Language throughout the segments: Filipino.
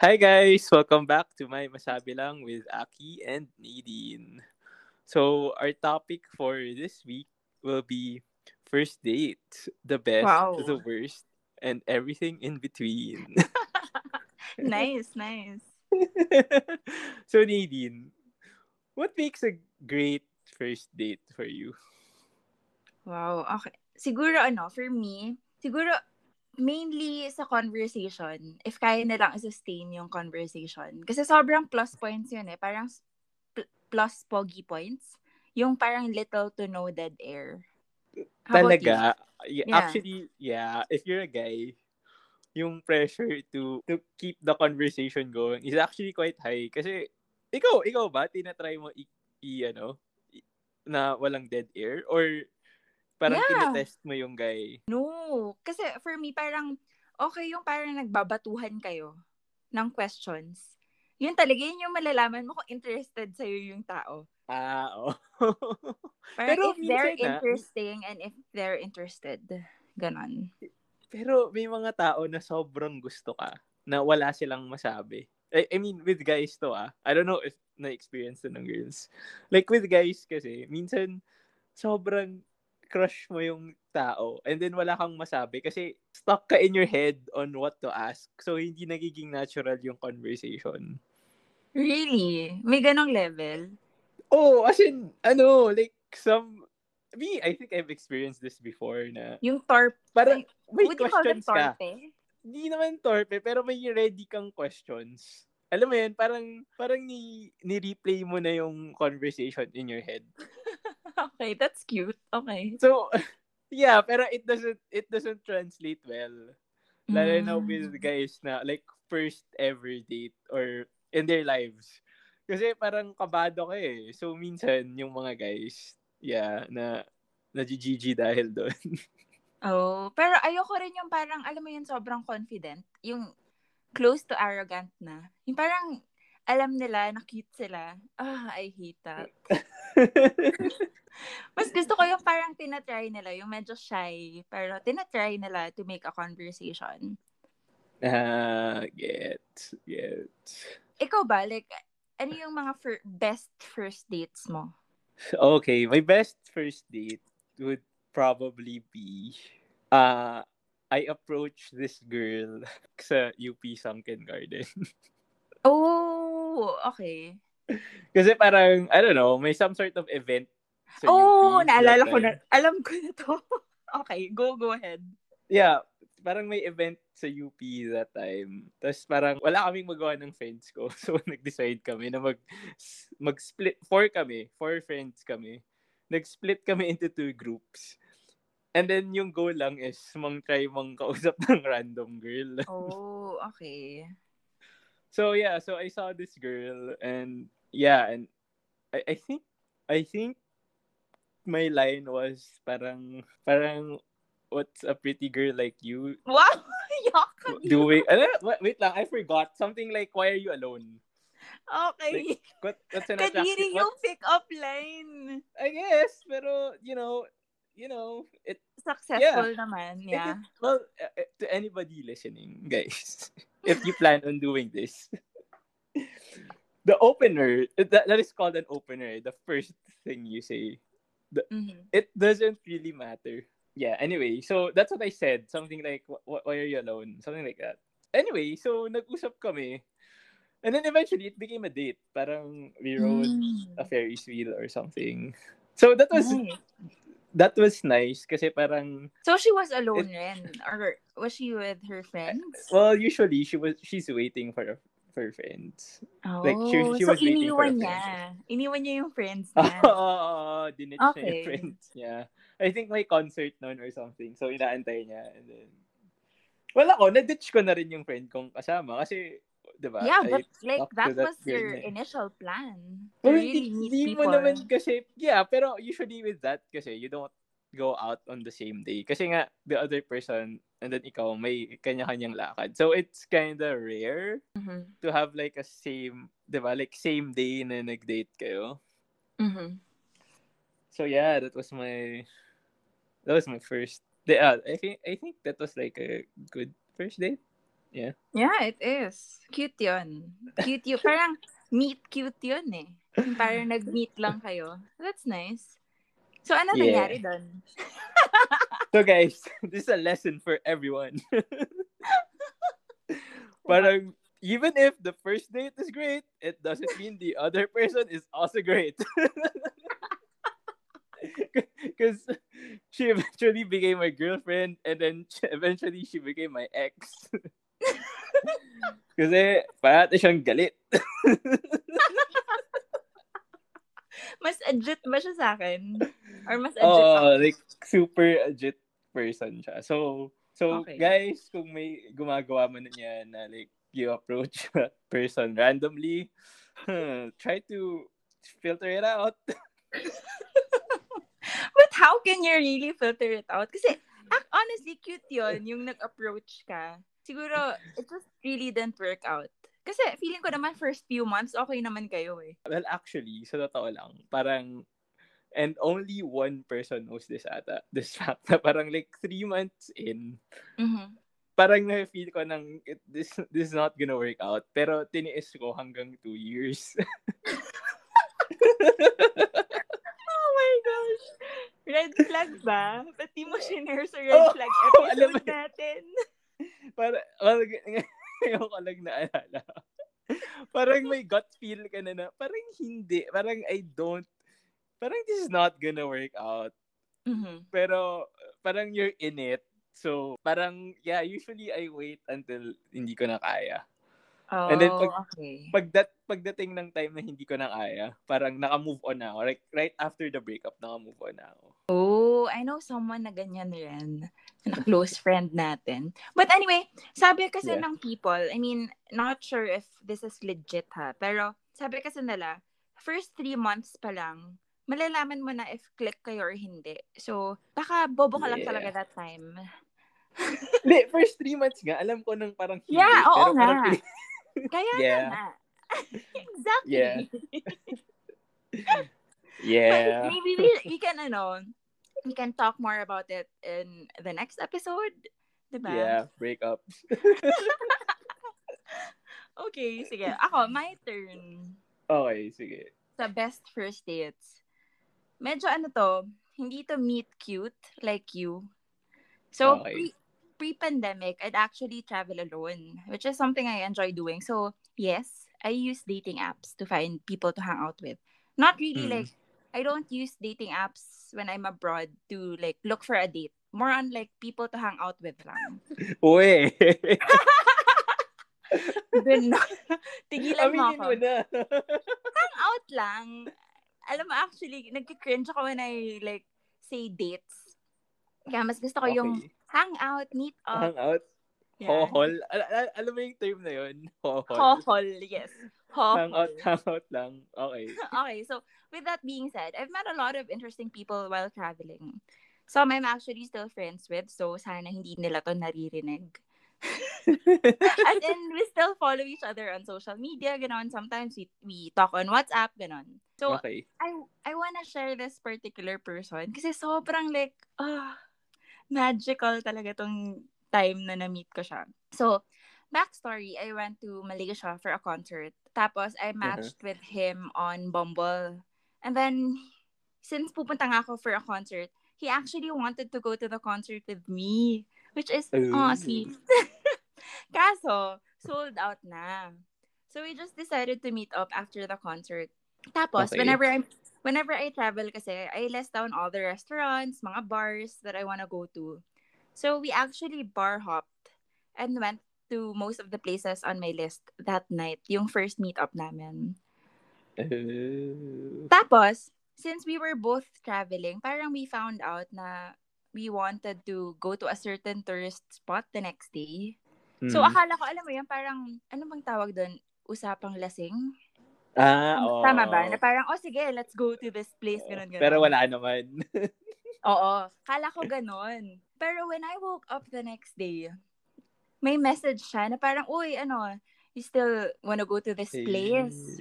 Hi guys! Welcome back to my Masabi Lang with Aki and Nadine. So, our topic for this week will be first date, the best, Wow. the worst, and everything in between. nice, nice. so, Nadine, what makes a great first date for you? Wow, okay. Siguro ano, for me, siguro mainly sa conversation, if kaya nilang sustain yung conversation. Kasi sobrang plus points yun eh. Parang pl- plus pogi points. Yung parang little to no dead air. How? Talaga, Yeah. actually, yeah, if you're a guy, yung pressure to to keep the conversation going is actually quite high. Kasi, ikaw, ikaw ba, tinatry mo i, i- ano, na walang dead air? Or parang Yeah. tinetest mo yung guy? No. Kasi for me, parang okay yung parang nagbabatuhan kayo ng questions. Yun talaga, yun yung malalaman mo kung interested sa'yo yung tao. Ah, oh. Parang Pero if they're na- interesting and if they're interested. Ganon. Pero may mga tao na sobrang gusto ka na wala silang masabi. I, I mean, with guys to ah. I don't know if na-experience to ng girls. Like with guys kasi, minsan sobrang crush mo yung tao and then wala kang masabi kasi stuck ka in your head on what to ask. So, hindi nagiging natural yung conversation. Really? May ganong level? Oh, as in, ano, like some, me, I think I've experienced this before na Yung torp. parang may Would you call them questions ka. torpe? hindi naman torpe, pero may ready kang questions. Alam mo yun, parang, parang ni, ni-replay mo na yung conversation in your head. okay, that's cute. Okay. So, yeah, pero it doesn't, it doesn't translate well. Lalo na with Mm. guys na, like, first ever date or in their lives. Kasi parang kabado ka eh. So, minsan, yung mga guys, yeah, na, na GG dahil doon. Oh, pero ayoko rin yung parang, alam mo yun, sobrang confident. Yung close to arrogant na. Yung parang, alam nila, na cute sila. Ah, I hate that. Mas gusto ko yung parang tinatry nila, yung medyo shy, pero tinatry nila to make a conversation. ah, get, get. Ikaw ba, like, ano yung mga fir- best first dates mo? Okay, my best first date would probably be uh I approached this girl sa UP Sunken Garden. Oh, okay. Kasi parang, I don't know, may some sort of event sa oh, UP naalala ko na. Alam ko na to. okay, go, go ahead. Yeah, parang may event sa UP that time. Tapos parang wala kaming magawa ng friends ko. So nag-decide kami na mag mag-split four kami, four friends kami. Nag-split kami into two groups. And then yung goal lang is mang try mang kausap ng random girl. Oh, okay. So yeah, so I saw this girl and yeah, and I, I think I think my line was parang parang what's a pretty girl like you Wow! Doing ano, wait, wait lang, I forgot. Something like why are you alone? Okay. What what's an Kadiri attractive yung what, pick-up line. I guess, pero you know, you know, it Successful naman, yeah. well uh, uh, to anybody listening, guys, if you plan on doing this, the opener that, that is called an opener. The first thing you say, Mhm. it doesn't really matter. Yeah. Anyway, so that's what I said. Something like, "Wh- wh- "Why are you alone?" Something like that. Anyway, so nag-usap kami, and then eventually it became a date. Parang we rode Mm. a Ferris wheel or something. So that was Nice. That was nice kasi parang So she was alone rin? Or was she with her friends? well usually she was she's waiting for for friends. Oh, like, she- she so was waiting for niya. Iniwan niya yung friends Oo, niya. dinit niya Okay. yung friends niya. I think may concert noon or something. So, inaantay niya. And then, well, ako, na-ditch ko na rin yung friend kong kasama. Kasi, di ba? yeah, I but like that that was your eh. initial plan. Well, really hindi, hindi mo naman kasi, yeah, pero usually with that kasi, you don't go out on the same day. Kasi nga, the other person, and then ikaw, may kanya-kanyang lakad. So, it's kind of rare Mhm. to have like a same, di ba? Like, same day na nag-date kayo. Mhm. So, yeah, that was my, that was my first, uh, I think, I think that was like a good first date. Yeah. Yeah, it is. Cute yun. Cute yun. Parang meet cute yun eh. Parang nag-meet lang kayo. That's nice. So, ano Yeah. nangyari doon? So guys, this is a lesson for everyone. Parang even if the first date is great, it doesn't mean the other person is also great. Because she eventually became my girlfriend and then eventually she became my ex. Kasi parati siyang galit. Mas legit ba siya sa akin? Or mas legit Oh, ako? like super legit person siya. So, so Okay. guys, kung may gumagawa man niya na like you approach that person randomly, huh, try to filter it out. But how can you really filter it out? Kasi, ac- honestly, cute yun, yung nag-approach ka. Siguro, it just really didn't work out. Kasi, feeling ko naman, first few months, okay naman kayo eh. Well, actually, sa totoo lang, parang and only one person knows this ata. This fact na parang like three months in, Mhm. parang na-feel ko ng it, this, this is not gonna work out. Pero tiniis ko hanggang two years. Oh my gosh. Red flag ba? Ba't di mo shinare sa red Oh, flag alam episode yun. natin? Para, well, ngayon ko lang naalala. parang may gut feel ka na na, parang hindi. Parang I don't, parang this is not gonna work out. Mhm. Pero, parang you're in it. So, parang, yeah, usually I wait until hindi ko na kaya. Oh, And then pag- okay. Pagdat, pagdating ng time na hindi ko na kaya, parang naka-move on na ako. Like, right after the breakup, naka-move on na ako. Oh, I know someone na ganyan rin. Na close friend natin. But anyway, sabi kasi Yeah. ng people, I mean, not sure if this is legit ha, pero sabi kasi nila, first three months pa lang, malalaman mo na if click kayo or hindi. So, baka bobo ka lang Yeah. talaga that time. Hindi, first three months nga, alam ko nang parang hindi. Yeah, oo pero parang nga. feeling- Kaya Yeah. na nga. exactly. Yeah. But yeah. maybe we, we can, ano, we can talk more about it in the next episode. Diba? Yeah, breakup. Okay, sige. Ako, my turn. Okay, sige. Sa best first dates. Medyo ano to, hindi to meet cute like you. So, Okay. pre- pre-pandemic, I'd actually travel alone, which is something I enjoy doing. So, yes, I use dating apps to find people to hang out with. Not really Mm. like, I don't use dating apps when I'm abroad to like look for a date. More on like people to hang out with lang. Uy! Dun na. Tigilan mo ako. mo na. hang out lang. Alam mo, actually, nagka-cringe ako when I, like, say dates. Kaya mas gusto ko yung Okay. hang out, meet up. Hang out. Yeah. Hohol. Al- al- alam mo yung term na yun? Hohol. Hohol, yes. Hohol. Hang out, hang out lang. Okay. okay, so with that being said, I've met a lot of interesting people while traveling. Some I'm actually still friends with, so sana hindi nila to naririnig. As in, we still follow each other on social media, ganon. Sometimes we, we talk on WhatsApp, ganon. So, okay. I I wanna share this particular person kasi sobrang like ah magical talaga tong time na na-meet ko siya. So, backstory, I went to Malaysia for a concert. Tapos, I matched with him on Bumble. And then, since pupunta nga ako for a concert, he actually wanted to go to the concert with me. Which is, oh, sweet. Kaso, sold out na. So, we just decided to meet up after the concert. Tapos, Okay. whenever I whenever I travel kasi, I list down all the restaurants, mga bars that I wanna go to. So, we actually bar hopped and went to most of the places on my list that night, yung first meetup namin. Uh, Tapos, since we were both traveling, parang we found out na we wanted to go to a certain tourist spot the next day. So, hmm. akala ko, alam mo yan, parang, ano bang tawag doon? Usapang lasing? ah, oo. Tama ba? Na parang, oh sige, let's go to this place, ganun, ganun. Pero wala naman. Oo. Kala ko ganun. Pero when I woke up the next day, may message siya na parang, uy, ano, you still wanna go to this place?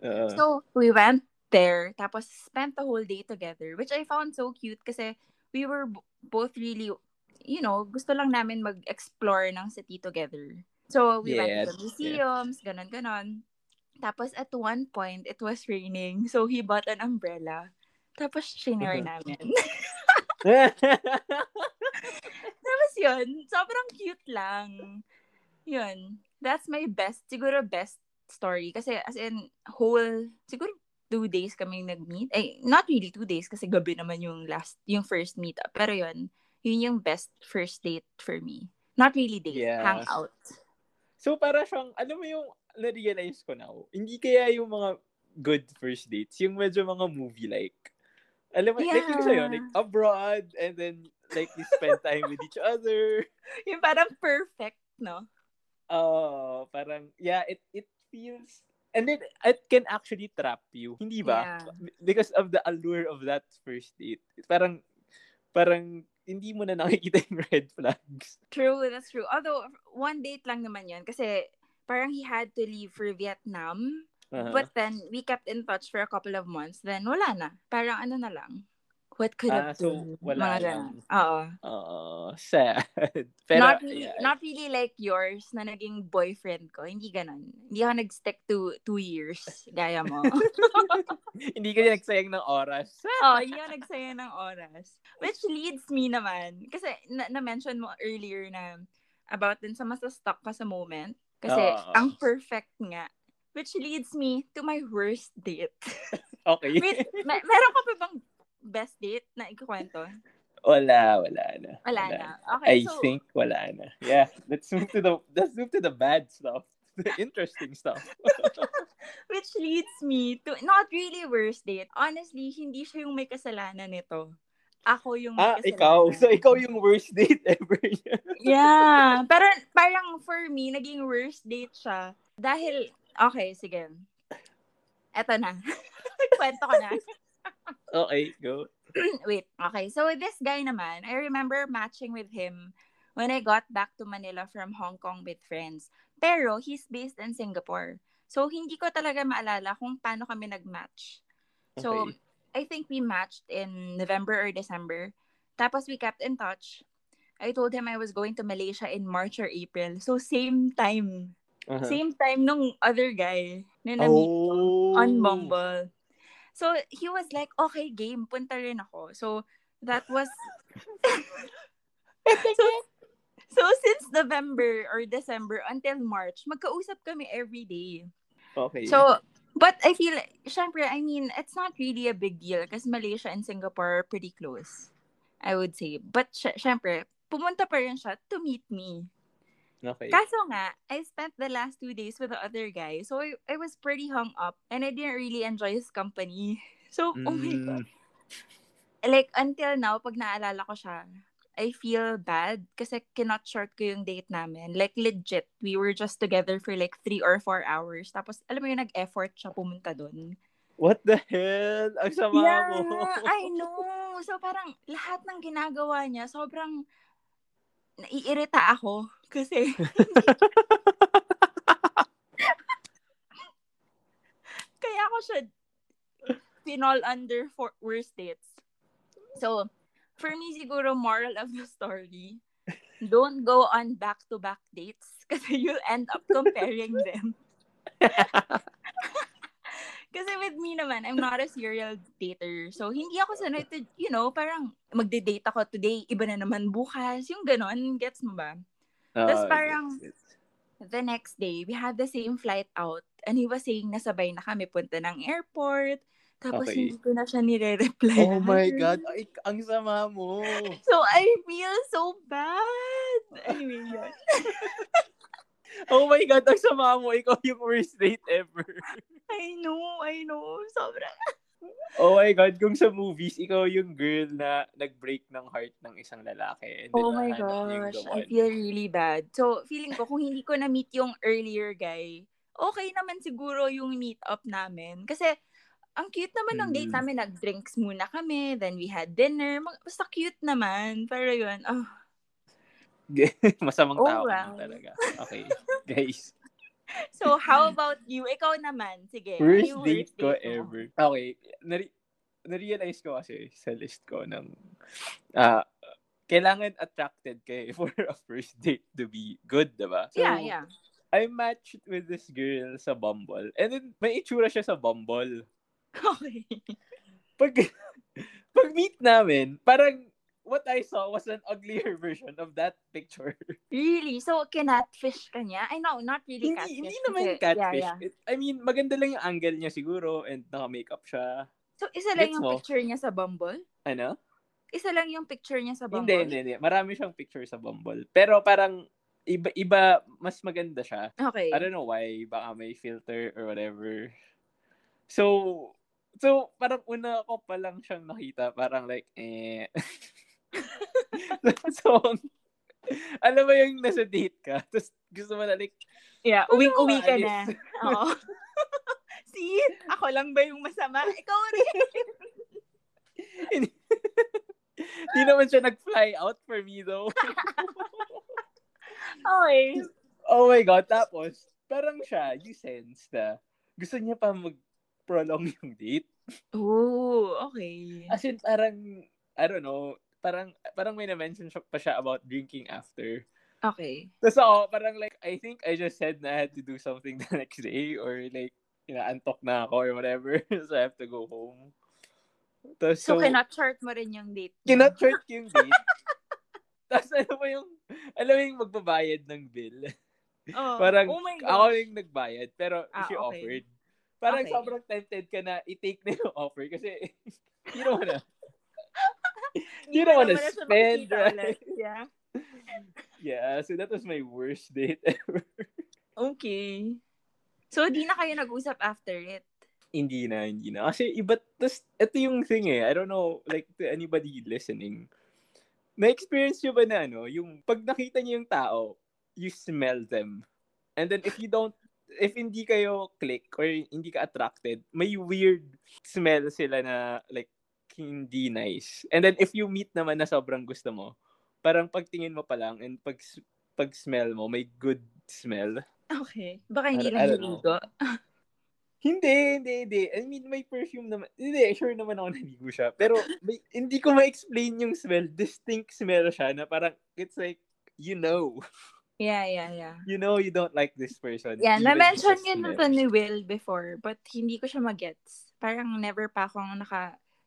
Oo. So, we went there, tapos spent the whole day together, which I found so cute kasi we were b- both really you know, gusto lang namin mag-explore ng city together. So, we went Yes, to the museums, ganon, ganon. Tapos, at one point, it was raining. So, he bought an umbrella. Tapos, shinare namin. Tapos yun, sobrang cute lang. Yun. That's my best, siguro best story. Kasi as in, whole, siguro two days kami nag-meet. Eh, not really two days kasi gabi naman yung last, yung first meetup. Pero yun, yun yung best first date for me. Not really date, Yeah. hangout. so, para siyang, alam mo yung, na-realize ko now, hindi kaya yung mga good first dates, yung medyo mga movie-like. Alam mo, like yung sa'yo, Yeah. like abroad, and then, like, you spend time with each other. Yung parang perfect, no? Oh, parang, yeah, it, it feels, and then, it can actually trap you. Hindi ba? Yeah. Because of the allure of that first date. Parang, parang, hindi mo na nakikita yung red flags. True, that's true. Although, one date lang naman yun. Kasi, parang he had to leave for Vietnam. Uh-huh. But then, we kept in touch for a couple of months. Then, wala na. Parang ano na lang. What could Ah, have so, been. wala Mga lang. Oo. Oh, sad. Pero, not, really, yeah. not really like yours na naging boyfriend ko. Hindi ganun. Hindi ako nag-stick to two years. Gaya mo. hindi ka nagsayang ng oras. oh, hindi ako nagsaya ng oras. Which leads me naman. Kasi na- na-mention mo earlier na about din sa masastuck ka sa moment. Kasi Oo. ang perfect nga. Which leads me to my worst date. Okay. Wait, me- meron ka pa bang best date na ikukwento? wala, wala na. Wala na. Okay, I so, think wala na. Yeah, let's move to the let's move to the bad stuff. The interesting stuff. which leads me to, not really worst date. Honestly, hindi siya yung may kasalanan nito. Ako yung may ah, kasalanan. ikaw. So, ikaw yung worst date ever. Yeah. Pero parang for me, naging worst date siya. Dahil, okay, sige. Eto na. Kwento ko na. okay, go. Wait, okay. So this guy naman, I remember matching with him when I got back to Manila from Hong Kong with friends. Pero he's based in Singapore. So hindi ko talaga maalala kung paano kami nag-match. So Okay. I think we matched in November or December. Tapos we kept in touch. I told him I was going to Malaysia in March or April. So same time. Uh-huh. Same time nung other guy na na-meet Oh. on Bumble. So, he was like, okay, game, punta rin ako. So, that was... so, so, since November or December until March, magkausap kami every day. Okay. So, but I feel, syempre, I mean, it's not really a big deal because Malaysia and Singapore are pretty close, I would say. But, sy- syempre, pumunta pa rin siya to meet me. Okay. Kaso nga, I spent the last two days with the other guy. So, I, I was pretty hung up and I didn't really enjoy his company. So, oh my Mm. God. Like, until now, pag naalala ko siya, I feel bad kasi kinot short ko yung date namin. Like, legit, we were just together for like three or four hours. Tapos, alam mo yung nag-effort siya pumunta doon. What the hell? Ang sama Yeah, mo. I know. So, parang lahat ng ginagawa niya, sobrang naiirita ako. Kasi, kaya ako siya pinol under for worst dates. So, for me siguro moral of the story, don't go on back-to-back dates kasi you'll end up comparing them. Kasi with me naman, I'm not a serial dater. So, hindi ako sanay to, you know, parang magde-date ako today, iba na naman bukas. Yung ganon, gets mo ba? Tas Oh, parang- yes, yes. the next day, we had the same flight out. And he was saying nasabay na kami punta ng airport. Tapos Okay. hindi ko na siya nire-reply. Oh my God. Ay, ang sama mo. So, I feel so bad. Anyway, yun. Oh my God, ang sama mo. Ikaw yung worst date ever. I know, I know. Sobra. Oh my God, kung sa movies, ikaw yung girl na nag-break ng heart ng isang lalaki. and Oh my gosh, I feel really bad. So, feeling ko, kung hindi ko na-meet yung earlier guy, okay naman siguro yung meet up namin. Kasi, ang cute naman ng date Mm. namin. Nag-drinks muna kami, then we had dinner. Mag- Basta cute naman. Pero yun, oh, Masamang Oh, tao wow. talaga. Okay, guys. So, how about you? Ikaw naman. Sige. ano Worst yung date ko mo? ever. Okay, nare- na-realize ko kasi sa list ko ng ah kailangan attracted kayo for a first date to be good, diba? So, yeah, yeah. I matched with this girl sa Bumble. And then, may itsura siya sa Bumble. Okay. Pag, pag meet namin, parang what I saw was an uglier version of that picture. Really? So, kinatfish ka niya? I know, not really hindi, catfish. hindi naman kasi- catfish. Yeah, yeah. It, I mean, maganda lang yung angle niya siguro and naka-makeup siya. So, isa lang Gets yung mo? picture niya sa Bumble? Ano? Isa lang yung picture niya sa Bumble? Hindi, hindi, hindi. Marami siyang picture sa Bumble. Pero parang iba, iba mas maganda siya. Okay. I don't know why. Baka may filter or whatever. So, so parang una ko pa lang siyang nakita. Parang like, eh. so, alam mo yung nasa date ka, tapos gusto mo na like, Yeah, uwing-uwi ka na. Oo. See? Ako lang ba yung masama? Ikaw rin. hindi naman siya nag-fly out for me though. Okay. oh my God. Tapos, parang siya, you sense na gusto niya pa mag-prolong yung date. Oh, okay. As in, parang, I don't know, parang, parang may na-mention siya, pa siya about drinking after. Okay. Tapos ako, parang like, I think I just said na I had to do something the next day or like, inaantok na ako or whatever. so I have to go home. Tapos, So, kinat-chart mo rin yung date. niya? kinat-chart yung date. Tapos ano mo yung, alam mo yung magbabayad ng bill. Oh, Parang oh my ako yung nagbayad, pero Ah, she okay. offered. Parang Okay. sobrang tempted ka na i-take na yung offer kasi you don't wanna, you don't na siya spend, right? Yeah. Yeah, so that was my worst date ever. Okay. So, di na kayo nag-usap after it? hindi na, hindi na. Kasi iba, tas, ito yung thing eh, I don't know, like, to anybody listening, na-experience nyo ba na ano, yung pag nakita nyo yung tao, you smell them. And then if you don't, if hindi kayo click or hindi ka attracted, may weird smell sila na like hindi nice. And then if you meet naman na sobrang gusto mo, parang pagtingin mo pa lang and pag pag smell mo, may good smell. Okay. Baka hindi lang niligo. Hindi, hindi, hindi. I mean, may perfume naman. Hindi, sure naman ako naligo siya. Pero may, hindi ko ma-explain yung smell. Distinct smell siya na parang, it's like, you know. Yeah, yeah, yeah. You know you don't like this person. Yeah, na-mention yun smell. to ni Will before, but hindi ko siya magets. Parang never pa akong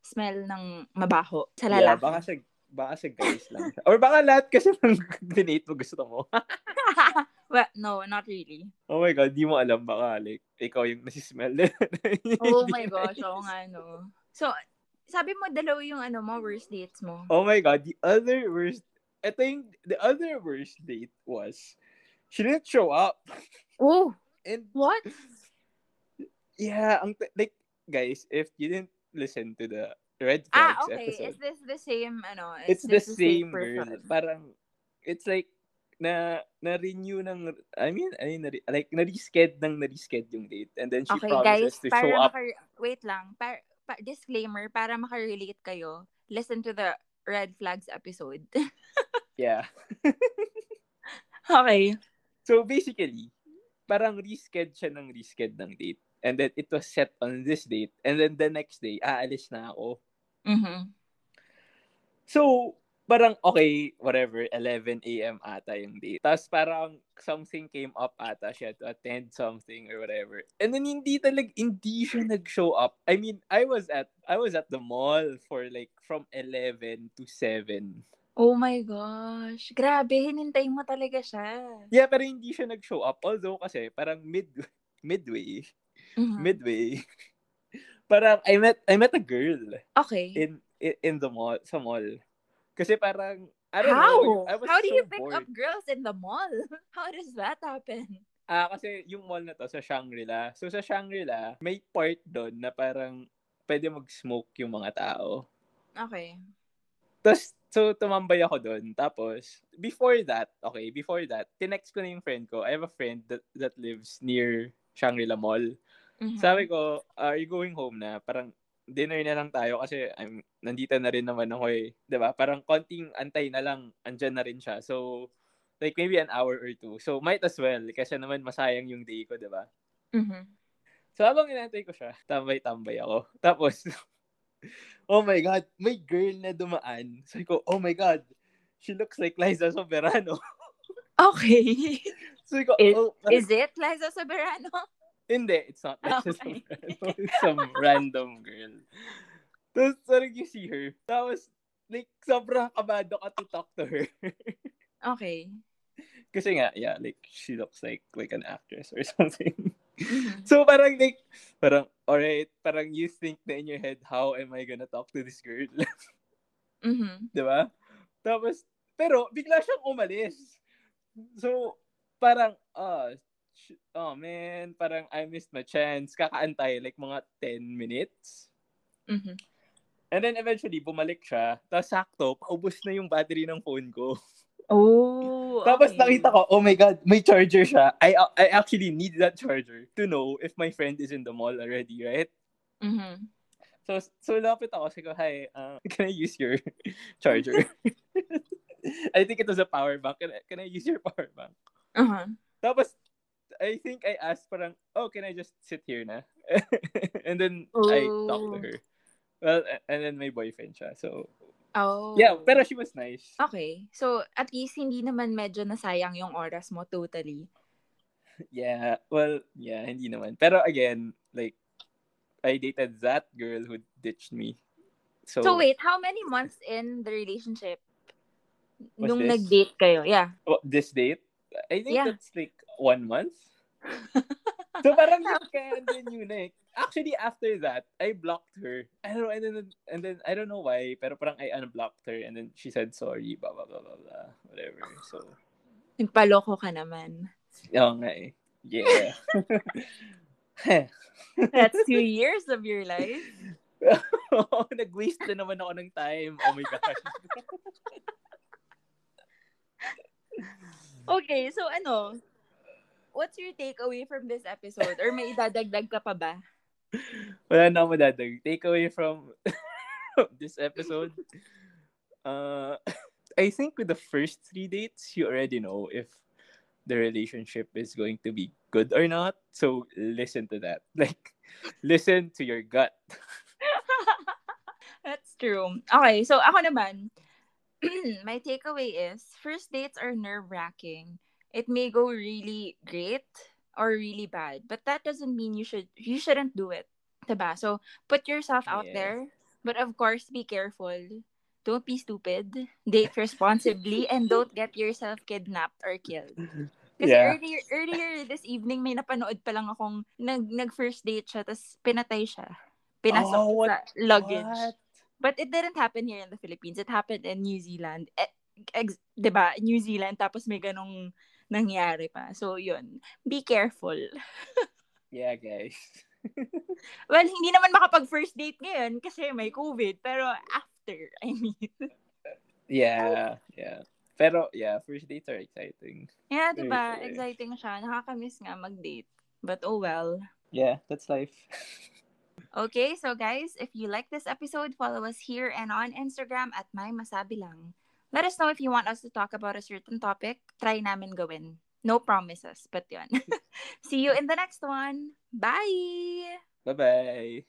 naka-smell ng mabaho sa Yeah, lalaki. baka sa, baka sa guys lang. Or baka lahat kasi ng dinate mo gusto mo. well, no, not really. oh my God, di mo alam. Baka like, ikaw yung nasismell. Oh Hindi my gosh, oo nga, no. So, sabi mo, dalawa yung ano mo, worst dates mo. Oh my God, the other worst, I think the other worst date was, she didn't show up. Oh, And what? Yeah, ang like guys, if you didn't listen to the Red Ah, Flags okay. episode, Is this the same, ano? it's the this same girl. Parang it's like na na-renew ng I mean, I mean na- like na-resched ng na-resched yung date and then she Okay, promises guys, to show up. maka- wait lang, para, pa- disclaimer, para makarelate kayo, listen to the Red Flags episode. Yeah. okay. So basically, parang resched siya ng resched ng date. And then it was set on this date. And then the next day, aalis na ako. Mhm. So, parang okay, whatever, 11 a.m. ata yung date. Tapos parang something came up ata siya to attend something or whatever. And then hindi talag hindi siya nag-show up. I mean, I was at I was at the mall for like from 11 to 7. Oh my gosh. Grabe, hinintay mo talaga siya. Yeah, pero hindi siya nag-show up. Although kasi parang mid midway, Mhm. midway. parang I met I met a girl Okay. in in, in the mall, sa mall. Kasi parang I don't How? know. I was How do so you pick bored. up girls in the mall? How does that happen? Ah, kasi yung mall na to sa Shangri-La. So sa Shangri-La, may part doon na parang pwede mag-smoke yung mga tao. Okay. Tapos, so tumambay ako doon. Tapos, before that, okay, before that, tinext ko na yung friend ko. I have a friend that, that lives near Shangri-La Mall. Mhm. Sabi ko, are you going home na? Parang, dinner na lang tayo kasi I'm, nandito na rin naman ako eh. 'Di ba Parang konting antay na lang, andyan na rin siya. So, like maybe an hour or two. So, might as well. Kasi naman masayang yung day ko, 'di ba Mhm. So, habang inantay ko siya, tambay-tambay ako. Tapos, oh my God, may girl na dumaan. Sabi ko, oh my God, she looks like Liza Soberano. Okay. so, ko, Is, oh, is it Liza Soberano? Hindi, it's not Liza Okay. Soberano. It's some random girl. Tapos, parang you see her. Tapos, like, sobrang kabado ka to talk to her. Okay. Kasi nga, yeah, like, she looks like like an actress or something. Mhm. So, parang like, parang, alright, parang you think na in your head, how am I gonna talk to this girl? Mhm. Di ba? Tapos, pero, bigla siyang umalis. So, parang, ah, sh- oh man, parang I missed my chance. Kakaantay, like, mga 10 minutes. Mhm. And then, eventually, bumalik siya. Tapos, sakto, paubos na yung battery ng phone ko. Oh, Tapos, okay. nakita ko, oh my God, may charger siya. I, I actually need that charger to know if my friend is in the mall already, right? Mhm. So, so lapit ako. Ko, hi, uh, can I use your charger? I think it was a power bank. Can I, can I use your power bank? Uh-huh. Tapos, I think I asked parang, oh, can I just sit here na? and then, I talked to her. Well, and then may boyfriend siya. So, Oh. yeah, pero she was nice. Okay. So, at least hindi naman medyo nasayang yung oras mo totally. Yeah, well, yeah, hindi naman. Pero again, like, I dated that girl who ditched me. So, So, wait, how many months in the relationship nung this? nag-date kayo? Yeah. oh, this date, I think Yeah. that's like one month. so parang kaya din yun eh. Actually, after that, I blocked her. I don't know, and then, and then, I don't know why, pero parang I unblocked her, and then she said sorry, blah, blah, blah, blah, blah, whatever. So, Nagpaloko ka naman. oo nga eh. Yeah. That's two years of your life. Nag-waste na naman ako ng time. Oh my gosh. Okay, so ano? What's your takeaway from this episode? Or may idadagdag ka pa ba? Wala na ako madadag. Takeaway from this episode. Uh, I think with the first three dates, you already know if the relationship is going to be good or not. So listen to that. Like, listen to your gut. That's true. Okay, so ako naman, my takeaway is first dates are nerve-wracking. It may go really great or really bad, but that doesn't mean you should you shouldn't do it. Diba? So put yourself out Yes. there, but of course be careful. Don't be stupid. Date responsibly and don't get yourself kidnapped or killed. Kasi Yeah. earlier earlier this evening may napanood pa lang akong nag nag first date siya tapos pinatay siya. Pinasok Oh, what- sa luggage. What? But it didn't happen here in the Philippines. It happened in New Zealand. Eh, ex- 'di ba? New Zealand tapos may ganong nangyari pa. So, yun. Be careful. Yeah, guys. Well, hindi naman makapag first date ngayon kasi may COVID. Pero after, I mean. Yeah, yeah. Pero, yeah, first dates are exciting. Yeah, 'di ba? Exciting siya. Nakakamiss nga mag-date. But oh well. Yeah, that's life. Okay, so guys, if you like this episode, follow us here and on Instagram at My Masabi Lang. Let us know if you want us to talk about a certain topic. Try namin gawin. No promises, but yun. See you in the next one. Bye! Bye-bye.